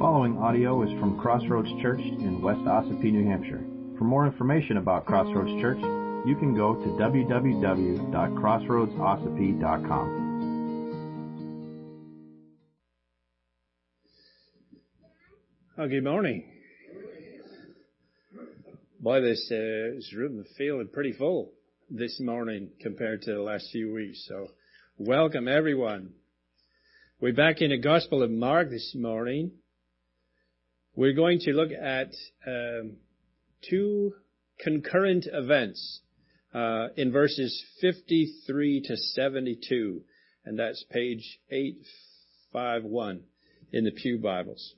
following audio is from Crossroads Church in West Ossipee, New Hampshire. For more information about Crossroads Church, you can go to www.crossroadsossipee.com. Oh, good morning. Boy, this, uh, this room is feeling pretty full this morning compared to the last few weeks. So, welcome everyone. We're back in the Gospel of Mark this morning. We're going to look at um, two concurrent events uh, in verses 53 to 72, and that's page 851 in the Pew Bibles.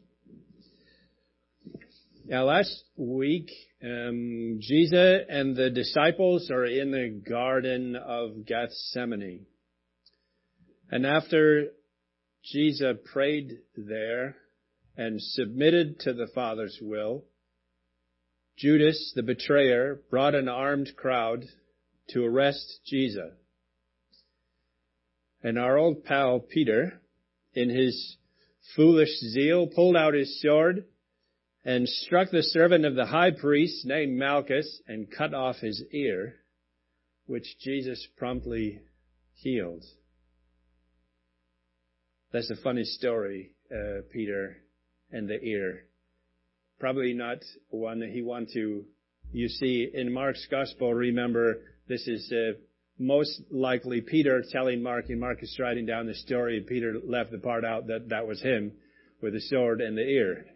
Now, last week, um, Jesus and the disciples are in the Garden of Gethsemane. And after Jesus prayed there and submitted to the Father's will, Judas, the betrayer, brought an armed crowd to arrest Jesus. And our old pal Peter, in his foolish zeal, pulled out his sword and struck the servant of the high priest named Malchus and cut off his ear, which Jesus promptly healed. That's a funny story, uh, Peter and the ear. Probably not one that he want to, you see, in Mark's gospel, remember, this is uh, most likely Peter telling Mark, and Mark is writing down the story, and Peter left the part out that that was him with the sword and the ear.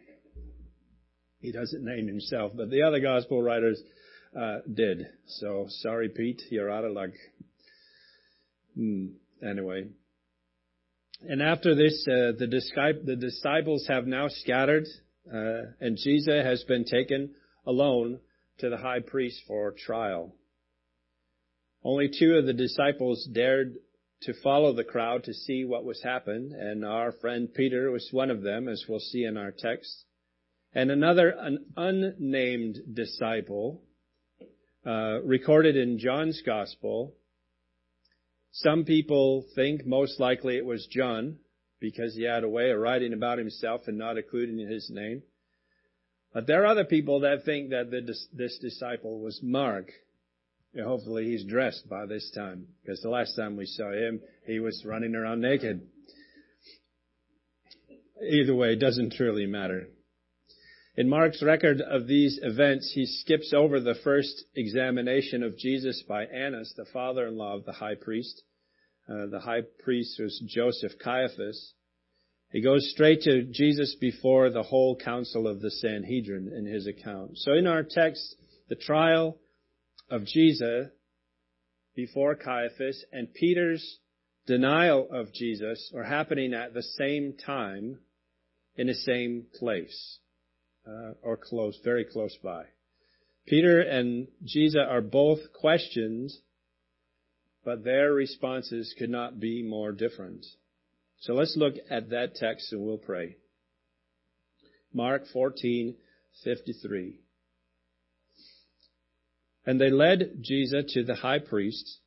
He doesn't name himself, but the other gospel writers uh, did. So sorry, Pete, you're out of luck. Hmm. Anyway. And after this, uh, the, disciples have now scattered, uh, and Jesus has been taken alone to the high priest for trial. Only two of the disciples dared to follow the crowd to see what was happened, and our friend Peter was one of them, as we'll see in our text and another, an unnamed disciple, uh, recorded in John's Gospel. Some people think most likely it was John because he had a way of writing about himself and not including his name. But there are other people that think that this disciple was Mark. And hopefully he's dressed by this time because the last time we saw him, he was running around naked. Either way, it doesn't truly matter. In Mark's record of these events, he skips over the first examination of Jesus by Annas, the father-in-law of the high priest. Uh, the high priest was Joseph Caiaphas. He goes straight to Jesus before the whole council of the Sanhedrin in his account. So in our text, the trial of Jesus before Caiaphas and Peter's denial of Jesus are happening at the same time in the same place uh, or close, very close by. Peter and Jesus are both questioned, but their responses could not be more different. So let's look at that text and we'll pray. Mark 14:53. And they led Jesus to the high priest,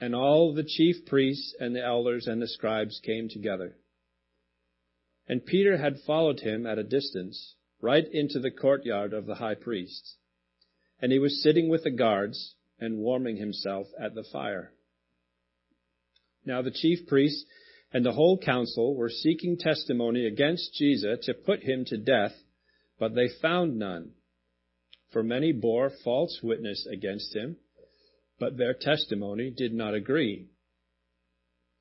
and all the chief priests and the elders and the scribes came together. And Peter had followed him at a distance right into the courtyard of the high priest. And he was sitting with the guards and warming himself at the fire. Now the chief priests and the whole council were seeking testimony against Jesus to put him to death, but they found none. For many bore false witness against him, but their testimony did not agree.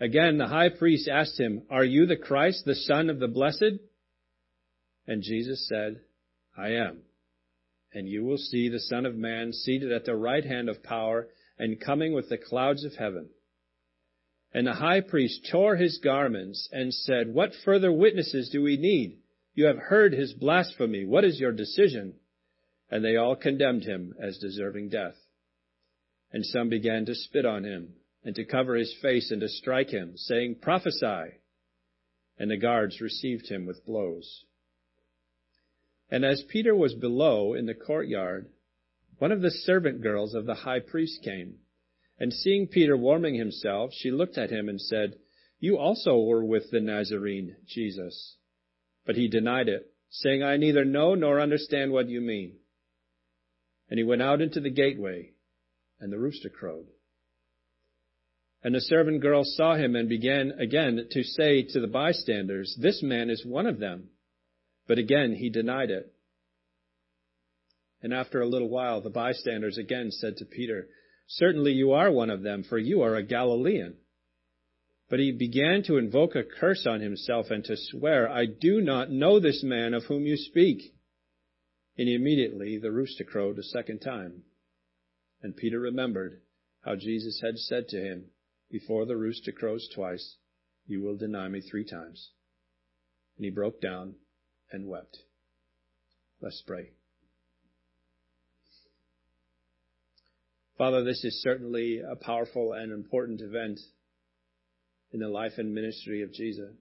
Again, the high priest asked him, Are you the Christ, the Son of the Blessed? And Jesus said, I am. And you will see the Son of Man seated at the right hand of power and coming with the clouds of heaven. And the high priest tore his garments and said, What further witnesses do we need? You have heard his blasphemy. What is your decision? And they all condemned him as deserving death. And some began to spit on him and to cover his face and to strike him, saying, Prophesy. And the guards received him with blows. And as Peter was below in the courtyard, one of the servant girls of the high priest came and seeing Peter warming himself, she looked at him and said, You also were with the Nazarene, Jesus. But he denied it, saying, I neither know nor understand what you mean. And he went out into the gateway, and the rooster crowed. And the servant girl saw him and began again to say to the bystanders, This man is one of them. But again he denied it. And after a little while, the bystanders again said to Peter, Certainly you are one of them, for you are a Galilean. But he began to invoke a curse on himself and to swear, I do not know this man of whom you speak. And immediately the rooster crowed a second time. And Peter remembered how Jesus had said to him, Before the rooster crows twice, you will deny me three times. And he broke down and wept. Let's pray. Father, this is certainly a powerful and important event in the life and ministry of Jesus,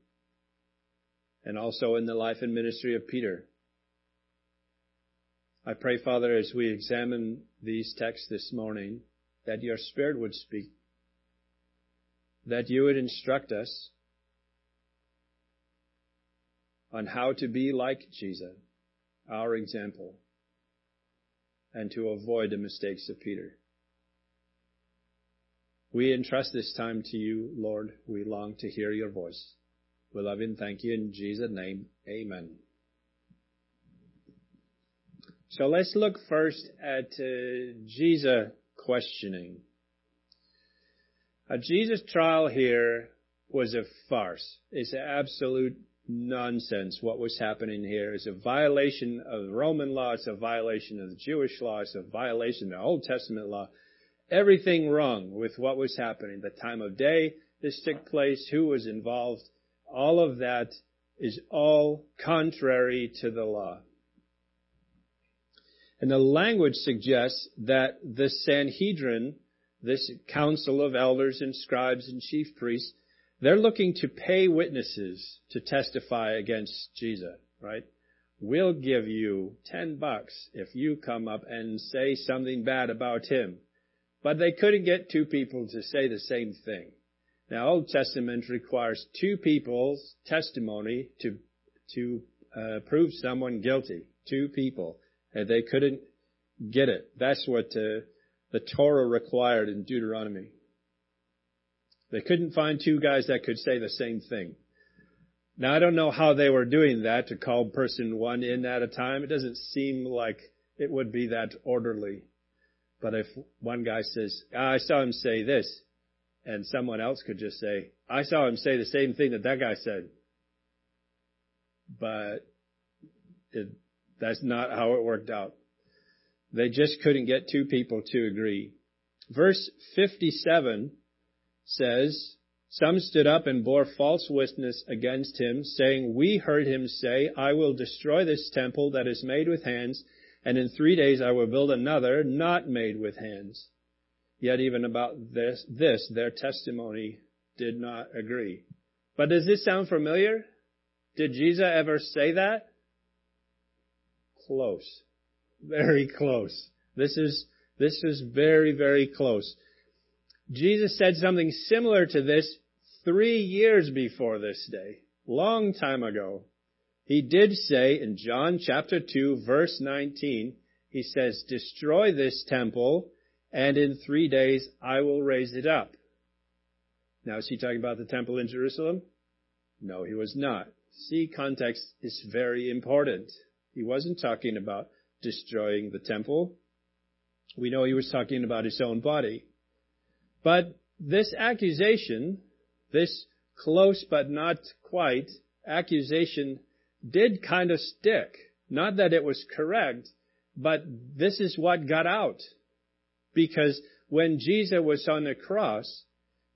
and also in the life and ministry of Peter. I pray, Father, as we examine these texts this morning, that your Spirit would speak, that you would instruct us on how to be like Jesus, our example, and to avoid the mistakes of Peter. We entrust this time to you, Lord. We long to hear your voice. We love and thank you in Jesus' name. Amen. So let's look first at uh, Jesus questioning. A Jesus trial here was a farce. It's absolute nonsense what was happening here. It's a violation of Roman law. It's a violation of the Jewish law. It's a violation of the Old Testament law everything wrong with what was happening. The time of day this took place, who was involved, all of that is all contrary to the law. And the language suggests that the Sanhedrin, this council of elders and scribes and chief priests, they're looking to pay witnesses to testify against Jesus, right? We'll give you ten bucks if you come up and say something bad about him. But they couldn't get two people to say the same thing. Now, Old Testament requires two people's testimony to to uh, prove someone guilty. Two people, and they couldn't get it. That's what uh, the Torah required in Deuteronomy. They couldn't find two guys that could say the same thing. Now, I don't know how they were doing that to call person one in at a time. It doesn't seem like it would be that orderly. But if one guy says, ah, I saw him say this, and someone else could just say, I saw him say the same thing that that guy said. But it, that's not how it worked out. They just couldn't get two people to agree. Verse 57 says, Some stood up and bore false witness against him, saying, We heard him say, I will destroy this temple that is made with hands, and in three days I will build another not made with hands. Yet even about this, this, their testimony did not agree. But does this sound familiar? Did Jesus ever say that? Close. Very close. This is, this is very, very close. Jesus said something similar to this three years before this day. Long time ago. He did say in John chapter 2 verse 19, he says, destroy this temple and in three days I will raise it up. Now is he talking about the temple in Jerusalem? No, he was not. See, context is very important. He wasn't talking about destroying the temple. We know he was talking about his own body. But this accusation, this close but not quite accusation did kind of stick. Not that it was correct, but this is what got out. Because when Jesus was on the cross,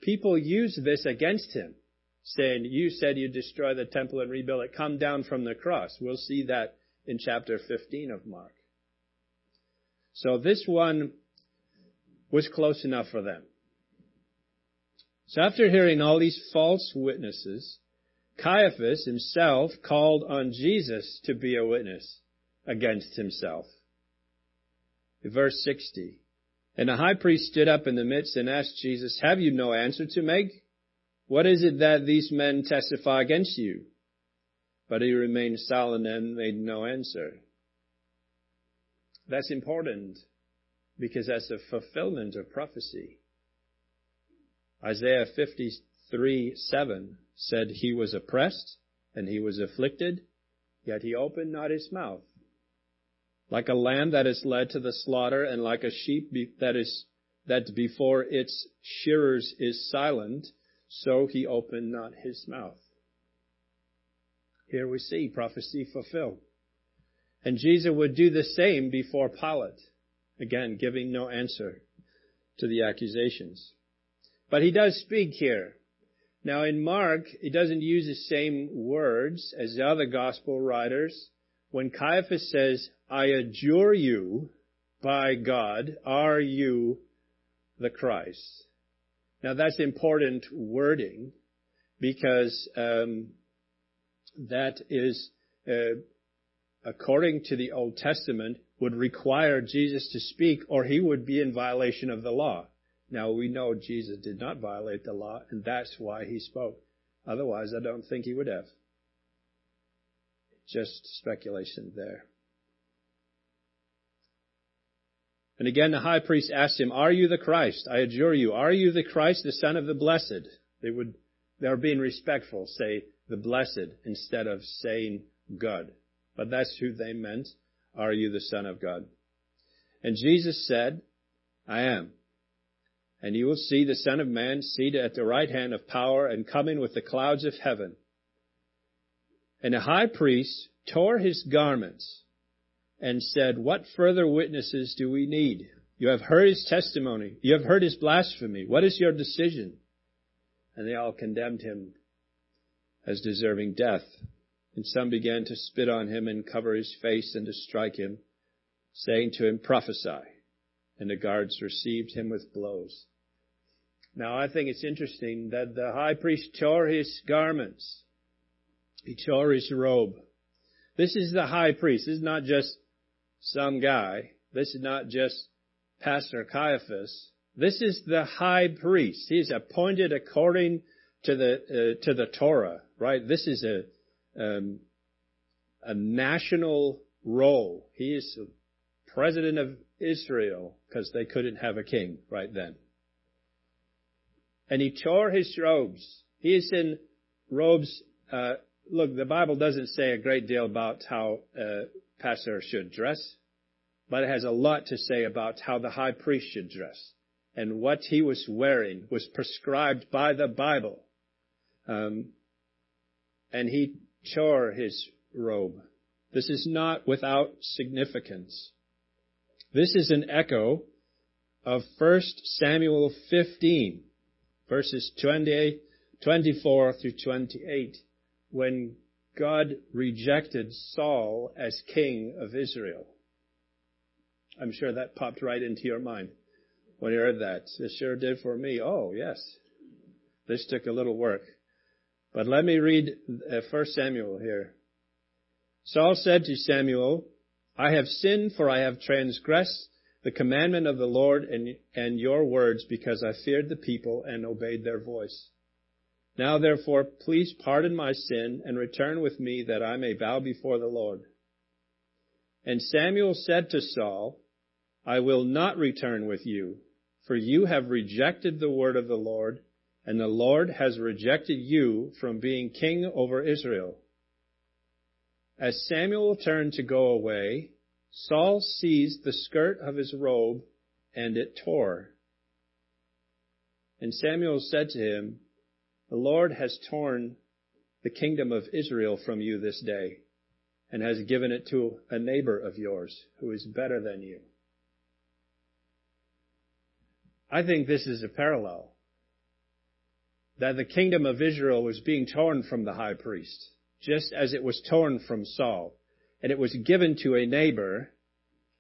people used this against him, saying, You said you'd destroy the temple and rebuild it. Come down from the cross. We'll see that in chapter 15 of Mark. So this one was close enough for them. So after hearing all these false witnesses, Caiaphas himself called on Jesus to be a witness against himself. Verse 60. And the high priest stood up in the midst and asked Jesus, Have you no answer to make? What is it that these men testify against you? But he remained silent and made no answer. That's important because that's a fulfillment of prophecy. Isaiah 53 7 said he was oppressed and he was afflicted, yet he opened not his mouth. Like a lamb that is led to the slaughter and like a sheep that is, that before its shearers is silent, so he opened not his mouth. Here we see prophecy fulfilled. And Jesus would do the same before Pilate. Again, giving no answer to the accusations. But he does speak here. Now in Mark, he doesn't use the same words as the other gospel writers. When Caiaphas says, I adjure you by God, are you the Christ? Now that's important wording because um, that is, uh, according to the Old Testament, would require Jesus to speak or he would be in violation of the law. Now we know Jesus did not violate the law and that's why he spoke. Otherwise I don't think he would have. Just speculation there. And again the high priest asked him, Are you the Christ? I adjure you, are you the Christ, the Son of the Blessed? They would, they are being respectful, say the Blessed instead of saying God. But that's who they meant. Are you the Son of God? And Jesus said, I am. And you will see the Son of Man seated at the right hand of power and coming with the clouds of heaven. And the high priest tore his garments and said, What further witnesses do we need? You have heard his testimony. You have heard his blasphemy. What is your decision? And they all condemned him as deserving death. And some began to spit on him and cover his face and to strike him, saying to him, prophesy. And the guards received him with blows. Now I think it's interesting that the high priest tore his garments. He tore his robe. This is the high priest. This is not just some guy. This is not just Pastor Caiaphas. This is the high priest. He's appointed according to the uh, to the Torah, right? This is a um, a national role. He is president of Israel because they couldn't have a king right then. And he tore his robes. He is in robes. Uh, look, the Bible doesn't say a great deal about how a pastor should dress, but it has a lot to say about how the high priest should dress. And what he was wearing was prescribed by the Bible. Um, and he tore his robe. This is not without significance. This is an echo of 1 Samuel 15, verses 20, 24 through 28, when God rejected Saul as king of Israel. I'm sure that popped right into your mind when you heard that. It sure did for me. Oh, yes. This took a little work. But let me read uh, 1 Samuel here. Saul said to Samuel, I have sinned for I have transgressed the commandment of the Lord and, and your words because I feared the people and obeyed their voice. Now therefore, please pardon my sin and return with me that I may bow before the Lord. And Samuel said to Saul, I will not return with you, for you have rejected the word of the Lord and the Lord has rejected you from being king over Israel. As Samuel turned to go away, Saul seized the skirt of his robe and it tore. And Samuel said to him, The Lord has torn the kingdom of Israel from you this day and has given it to a neighbor of yours who is better than you. I think this is a parallel that the kingdom of Israel was being torn from the high priest, just as it was torn from Saul, and it was given to a neighbor,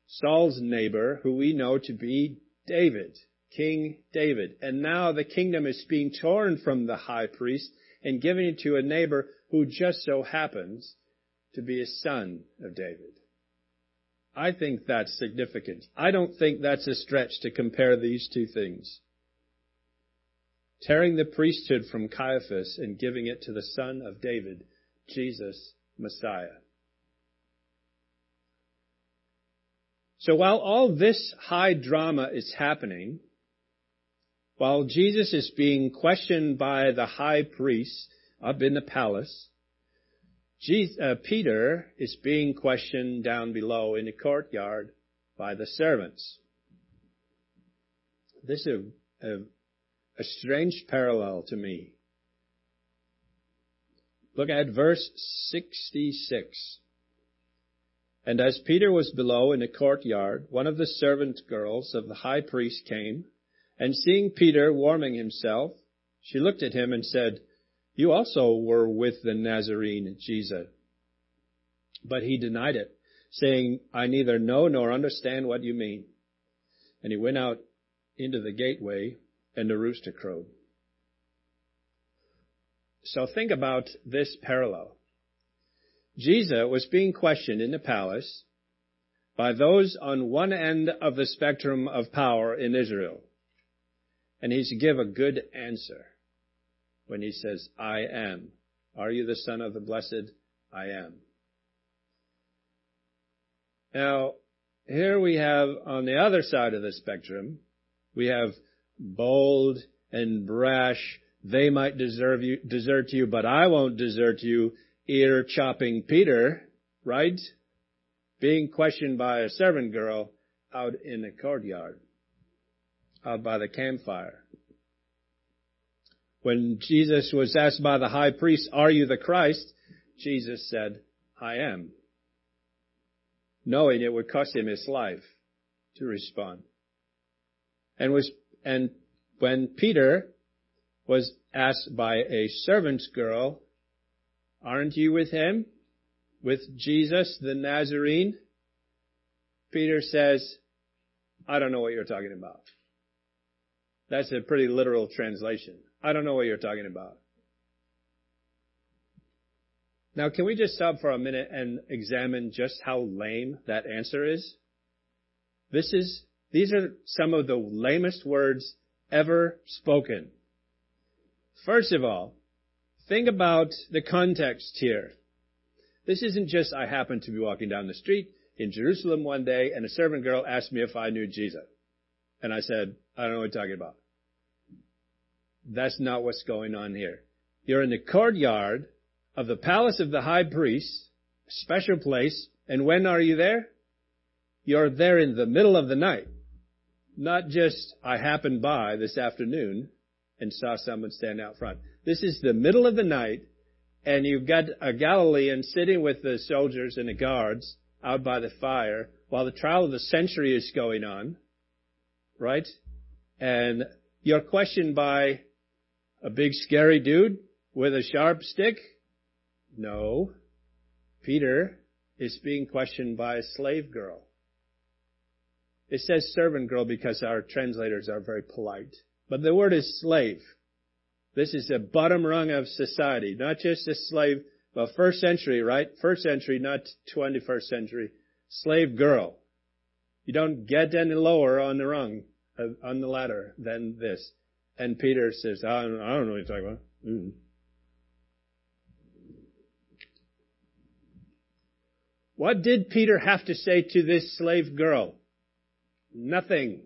Saul's neighbor, who we know to be David, King David. And now the kingdom is being torn from the high priest and given to a neighbor who just so happens to be a son of David. I think that's significant. I don't think that's a stretch to compare these two things. Tearing the priesthood from Caiaphas and giving it to the son of David, Jesus, Messiah. So while all this high drama is happening, while Jesus is being questioned by the high priest up in the palace, Jesus, uh, Peter is being questioned down below in the courtyard by the servants. This is a, a, a strange parallel to me. Look at verse 66. And as Peter was below in the courtyard, one of the servant girls of the high priest came, and seeing Peter warming himself, she looked at him and said, You also were with the Nazarene Jesus. But he denied it, saying, I neither know nor understand what you mean. And he went out into the gateway, and the rooster crowed. So think about this parallel. Jesus was being questioned in the palace by those on one end of the spectrum of power in Israel. And he's to give a good answer when he says, I am. Are you the son of the blessed? I am. Now, here we have on the other side of the spectrum, we have bold and brash, they might you, desert you, but I won't desert you, ear chopping Peter, right? Being questioned by a servant girl out in the courtyard, out by the campfire. When Jesus was asked by the high priest, are you the Christ? Jesus said, I am. Knowing it would cost him his life to respond. And was, and when Peter was asked by a servant girl, Aren't you with him? With Jesus the Nazarene? Peter says, I don't know what you're talking about. That's a pretty literal translation. I don't know what you're talking about. Now, can we just stop for a minute and examine just how lame that answer is? This is, these are some of the lamest words ever spoken. First of all, Think about the context here. This isn't just I happened to be walking down the street in Jerusalem one day and a servant girl asked me if I knew Jesus. And I said, I don't know what you're talking about. That's not what's going on here. You're in the courtyard of the palace of the high priest, special place, and when are you there? You're there in the middle of the night. Not just I happened by this afternoon and saw someone stand out front. This is the middle of the night, and you've got a Galilean sitting with the soldiers and the guards out by the fire while the trial of the century is going on, right? And you're questioned by a big scary dude with a sharp stick? No. Peter is being questioned by a slave girl. It says servant girl because our translators are very polite. But the word is slave. This is the bottom rung of society, not just a slave, but first century, right? First century, not 21st century. Slave girl. You don't get any lower on the rung, uh, on the ladder than this. And Peter says, I don't, I don't know what you're talking about. Mm. What did Peter have to say to this slave girl? Nothing.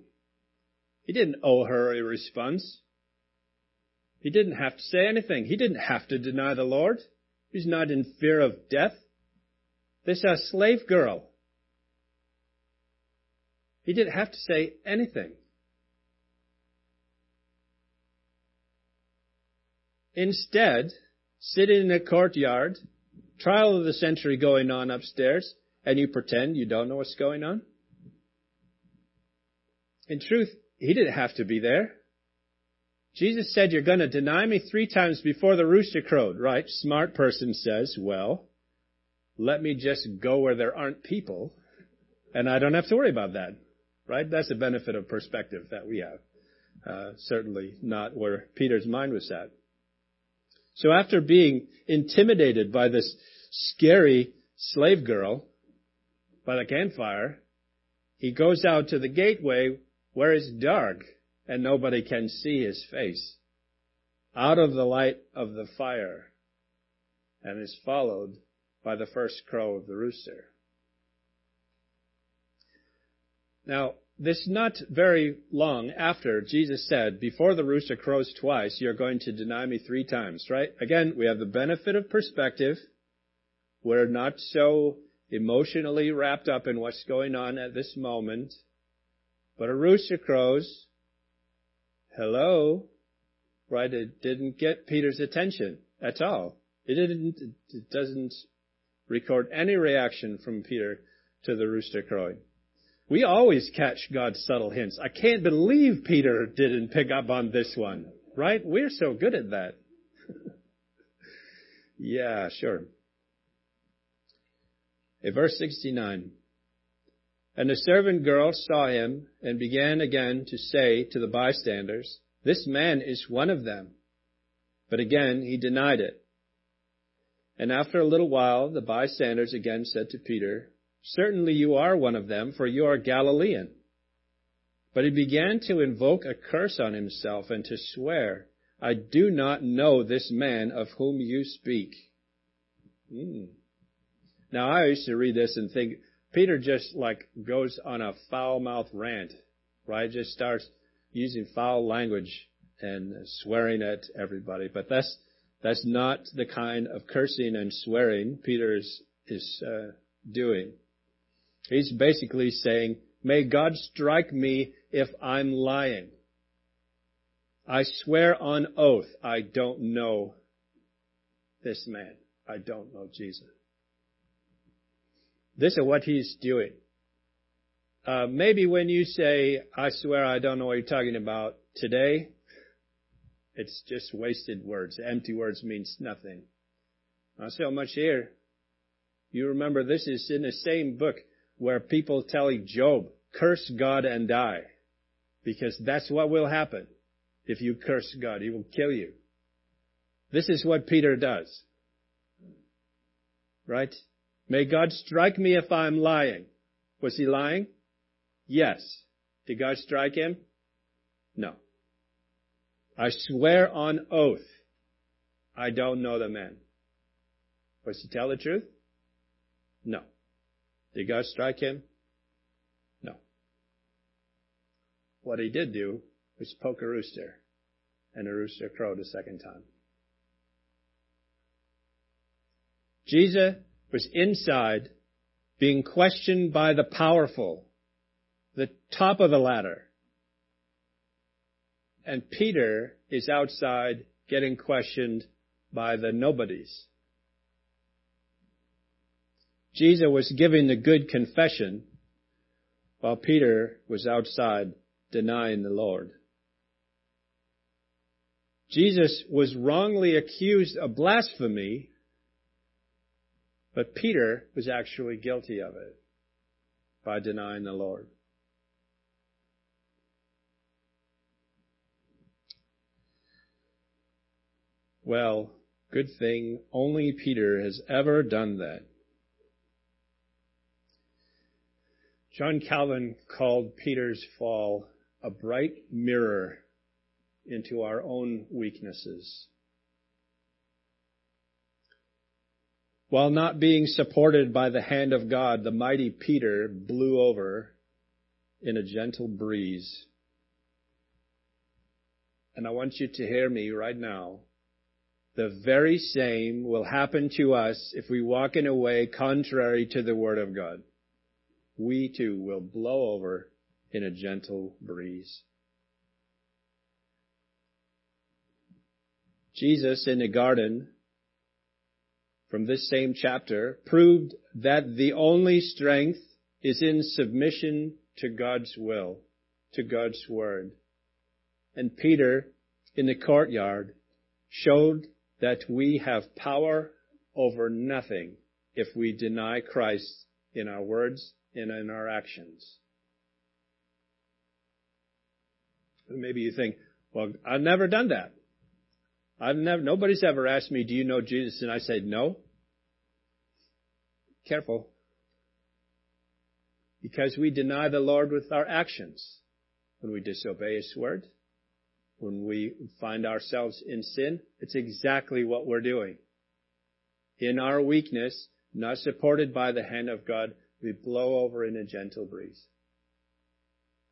He didn't owe her a response. He didn't have to say anything. He didn't have to deny the Lord. He's not in fear of death. This is a slave girl. He didn't have to say anything. Instead, sitting in a courtyard, trial of the century going on upstairs, and you pretend you don't know what's going on? In truth, he didn't have to be there. Jesus said you're going to deny me three times before the rooster crowed, right? Smart person says, well, let me just go where there aren't people and I don't have to worry about that, right? That's the benefit of perspective that we have. Uh, certainly not where Peter's mind was at. So after being intimidated by this scary slave girl by the campfire, he goes out to the gateway where it's dark and nobody can see his face out of the light of the fire and is followed by the first crow of the rooster. Now, this not very long after Jesus said, before the rooster crows twice, you're going to deny me three times, right? Again, we have the benefit of perspective. We're not so emotionally wrapped up in what's going on at this moment. But a rooster crows. Hello. Right? It didn't get Peter's attention at all. It didn't, it doesn't record any reaction from Peter to the rooster crowing. We always catch God's subtle hints. I can't believe Peter didn't pick up on this one, right? We're so good at that. yeah, sure. In verse 69, and the servant girl saw him and began again to say to the bystanders, This man is one of them. But again he denied it. And after a little while, the bystanders again said to Peter, Certainly you are one of them, for you are Galilean. But he began to invoke a curse on himself and to swear, I do not know this man of whom you speak. Mm. Now I used to read this and think, Peter just like goes on a foul mouthed rant, right? Just starts using foul language and swearing at everybody. But that's, that's not the kind of cursing and swearing Peter is, is uh, doing. He's basically saying, may God strike me if I'm lying. I swear on oath I don't know this man. I don't know Jesus. This is what he's doing. Uh, maybe when you say, I swear I don't know what you're talking about today, it's just wasted words. Empty words means nothing. Not so much here. You remember this is in the same book where people tell Job, curse God and die. Because that's what will happen if you curse God. He will kill you. This is what Peter does. Right? May God strike me if I'm lying. Was he lying? Yes. Did God strike him? No. I swear on oath, I don't know the man. Was he tell the truth? No. Did God strike him? No. What he did do was poke a rooster, and a rooster crowed a second time. Jesus was inside being questioned by the powerful, the top of the ladder. And Peter is outside getting questioned by the nobodies. Jesus was giving the good confession while Peter was outside denying the Lord. Jesus was wrongly accused of blasphemy, but Peter was actually guilty of it by denying the Lord. Well, good thing only Peter has ever done that. John Calvin called Peter's fall a bright mirror into our own weaknesses. While not being supported by the hand of God, the mighty Peter blew over in a gentle breeze. And I want you to hear me right now. The very same will happen to us if we walk in a way contrary to the Word of God we too will blow over in a gentle breeze. Jesus in the garden, from this same chapter, proved that the only strength is in submission to God's will, to God's word. And Peter in the courtyard showed that we have power over nothing if we deny Christ in our words and in our actions. Maybe you think, well, I've never done that. I've never, nobody's ever asked me, do you know Jesus? And I said, no. Careful. Because we deny the Lord with our actions. When we disobey His word, when we find ourselves in sin, it's exactly what we're doing. In our weakness, not supported by the hand of God, we blow over in a gentle breeze.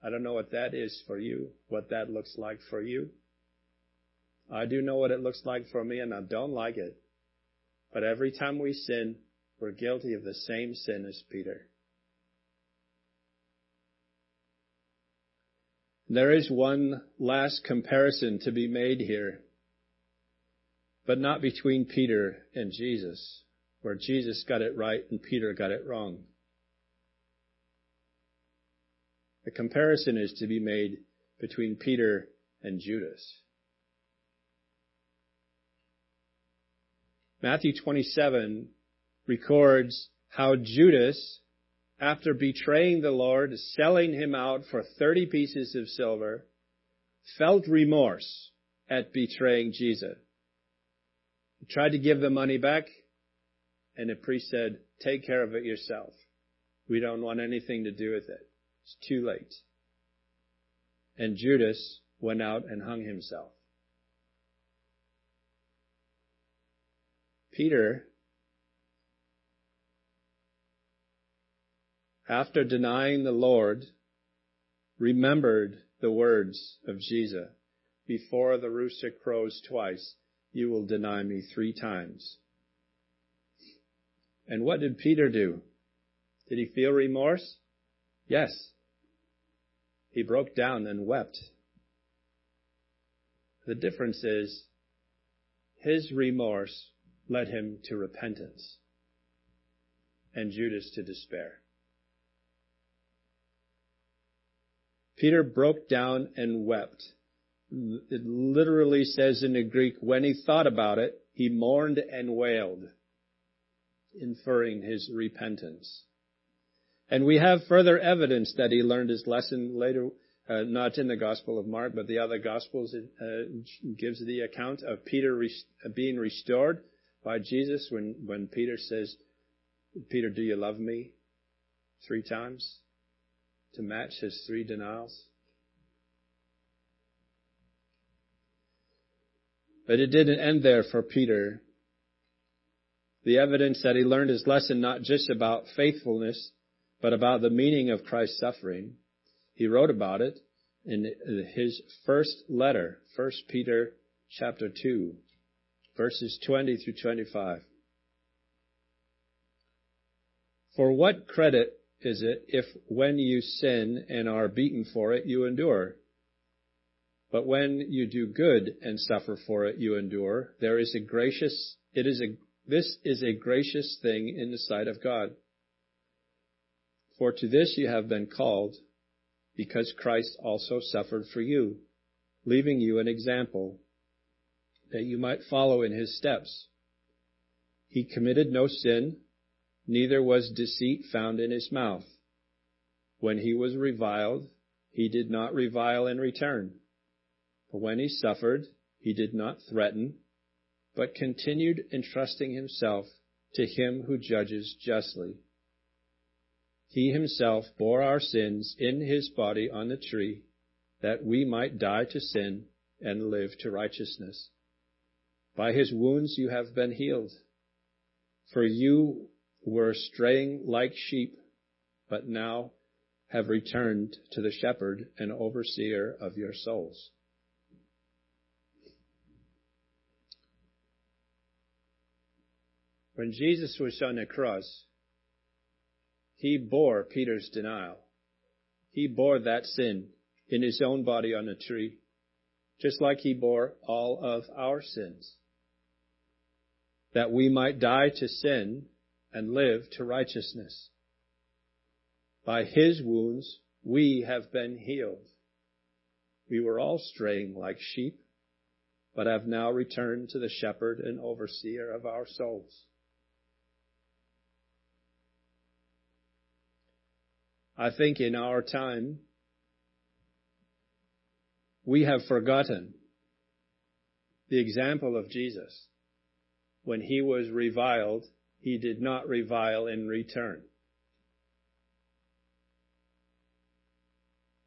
I don't know what that is for you, what that looks like for you. I do know what it looks like for me and I don't like it. But every time we sin, we're guilty of the same sin as Peter. There is one last comparison to be made here, but not between Peter and Jesus, where Jesus got it right and Peter got it wrong. The comparison is to be made between Peter and Judas. Matthew 27 records how Judas, after betraying the Lord, selling him out for 30 pieces of silver, felt remorse at betraying Jesus. He tried to give the money back, and the priest said, take care of it yourself. We don't want anything to do with it. It's too late. And Judas went out and hung himself. Peter, after denying the Lord, remembered the words of Jesus. Before the rooster crows twice, you will deny me three times. And what did Peter do? Did he feel remorse? Yes. He broke down and wept. The difference is his remorse led him to repentance and Judas to despair. Peter broke down and wept. It literally says in the Greek, when he thought about it, he mourned and wailed, inferring his repentance. And we have further evidence that he learned his lesson later, uh, not in the Gospel of Mark, but the other Gospels uh, gives the account of Peter being restored by Jesus when, when Peter says, Peter, do you love me? Three times to match his three denials. But it didn't end there for Peter. The evidence that he learned his lesson not just about faithfulness, but about the meaning of Christ's suffering. He wrote about it in his first letter, 1 Peter chapter 2, verses 20 through 25. For what credit is it if when you sin and are beaten for it, you endure? But when you do good and suffer for it, you endure. There is a gracious, it is a, this is a gracious thing in the sight of God. For to this you have been called, because Christ also suffered for you, leaving you an example, that you might follow in his steps. He committed no sin, neither was deceit found in his mouth. When he was reviled, he did not revile in return. But when he suffered, he did not threaten, but continued entrusting himself to him who judges justly. He himself bore our sins in his body on the tree, that we might die to sin and live to righteousness. By his wounds you have been healed. For you were straying like sheep, but now have returned to the shepherd and overseer of your souls. When Jesus was on the cross, he bore Peter's denial. He bore that sin in his own body on the tree, just like he bore all of our sins. That we might die to sin and live to righteousness. By his wounds we have been healed. We were all straying like sheep, but have now returned to the shepherd and overseer of our souls. I think in our time, we have forgotten the example of Jesus. When he was reviled, he did not revile in return.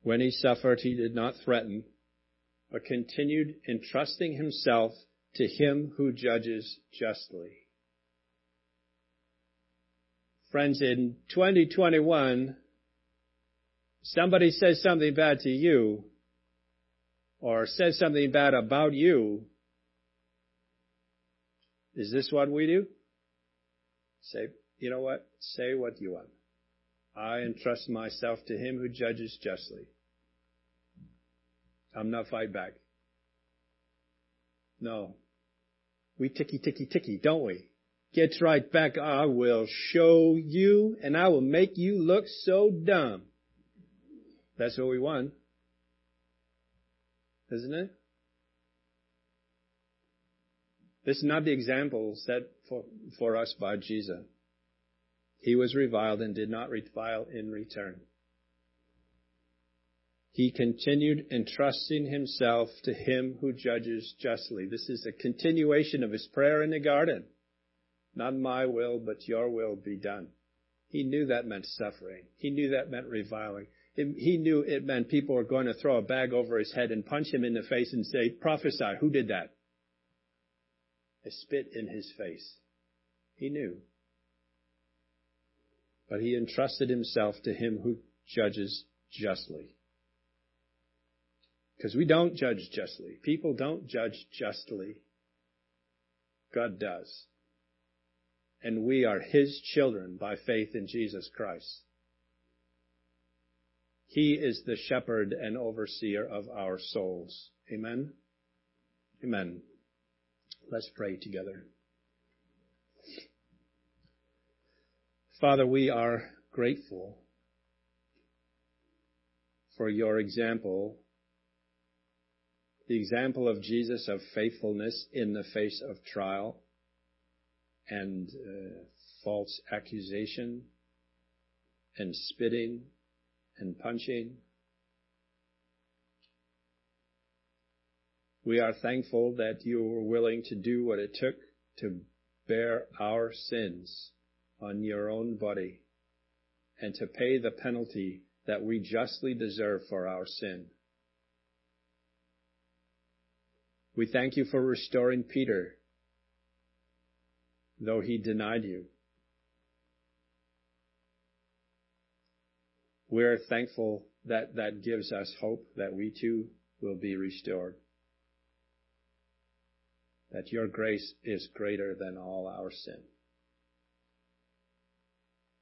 When he suffered, he did not threaten, but continued entrusting himself to him who judges justly. Friends, in 2021, somebody says something bad to you, or says something bad about you, is this what we do? Say, you know what? Say what you want. I entrust myself to him who judges justly. I'm not fight back. No. We ticky ticky ticky, don't we? Get right back. I will show you and I will make you look so dumb. That's what we want. Isn't it? This is not the example set for, for us by Jesus. He was reviled and did not revile in return. He continued entrusting himself to him who judges justly. This is a continuation of his prayer in the garden. Not my will, but your will be done. He knew that meant suffering. He knew that meant reviling. He knew it meant people were going to throw a bag over his head and punch him in the face and say, prophesy, who did that? A spit in his face. He knew. But he entrusted himself to him who judges justly. Because we don't judge justly. People don't judge justly. God does. And we are His children by faith in Jesus Christ. He is the shepherd and overseer of our souls. Amen? Amen. Let's pray together. Father, we are grateful for your example the example of Jesus of faithfulness in the face of trial and uh, false accusation and spitting and punching. We are thankful that you were willing to do what it took to bear our sins on your own body and to pay the penalty that we justly deserve for our sin. We thank you for restoring Peter, though he denied you. We're thankful that that gives us hope that we too will be restored. That your grace is greater than all our sin.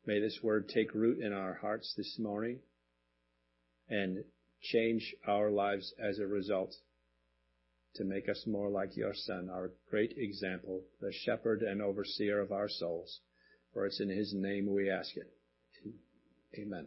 May this word take root in our hearts this morning and change our lives as a result to make us more like your Son, our great example, the shepherd and overseer of our souls. For it's in his name we ask it. Amen.